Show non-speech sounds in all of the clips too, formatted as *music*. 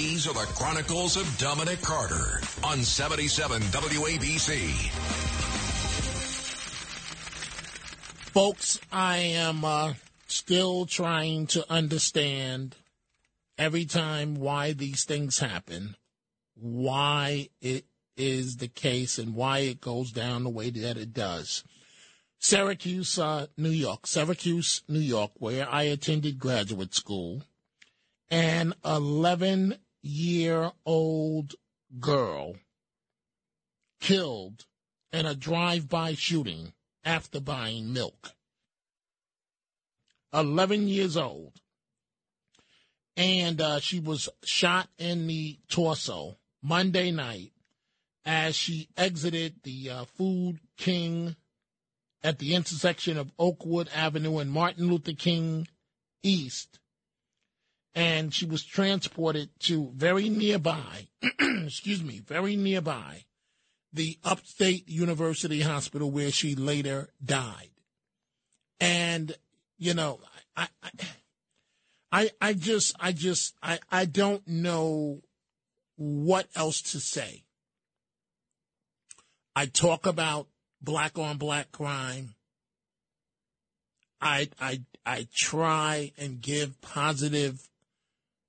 These are the Chronicles of Dominic Carter on 77 WABC. Folks, I am uh, still trying to understand every time why these things happen, why it is the case, and why it goes down the way that it does. Syracuse, uh, New York, Syracuse, New York, where I attended graduate school, an 11 year old girl killed in a drive by shooting after buying milk. 11 years old. And uh, she was shot in the torso Monday night as she exited the uh, Food King at the intersection of Oakwood Avenue and Martin Luther King East. And she was transported to very nearby, *clears throat* excuse me, very nearby, the Upstate University Hospital where she later died. And, you know, I, I, I, just, I just, I, I don't know what else to say. I talk about black on black crime. I, I, I try and give positive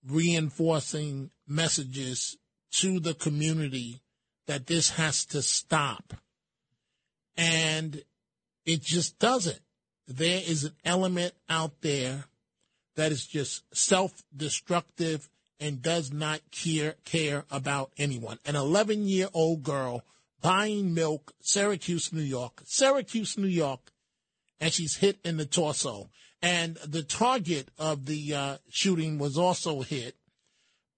reinforcing messages to the community that this has to stop. And it just doesn't. There is an element out there that is just self destructive and does not care, care about anyone. An 11 year old girl buying milk, Syracuse, New York, Syracuse, New York, and she's hit in the torso. And the target of the uh, shooting was also hit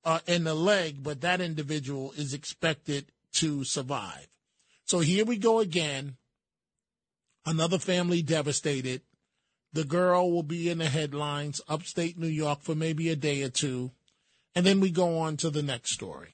uh, in the leg, but that individual is expected to survive. So here we go again. Another family devastated. The girl will be in the headlines upstate New York for maybe a day or two. And then we go on to the next story.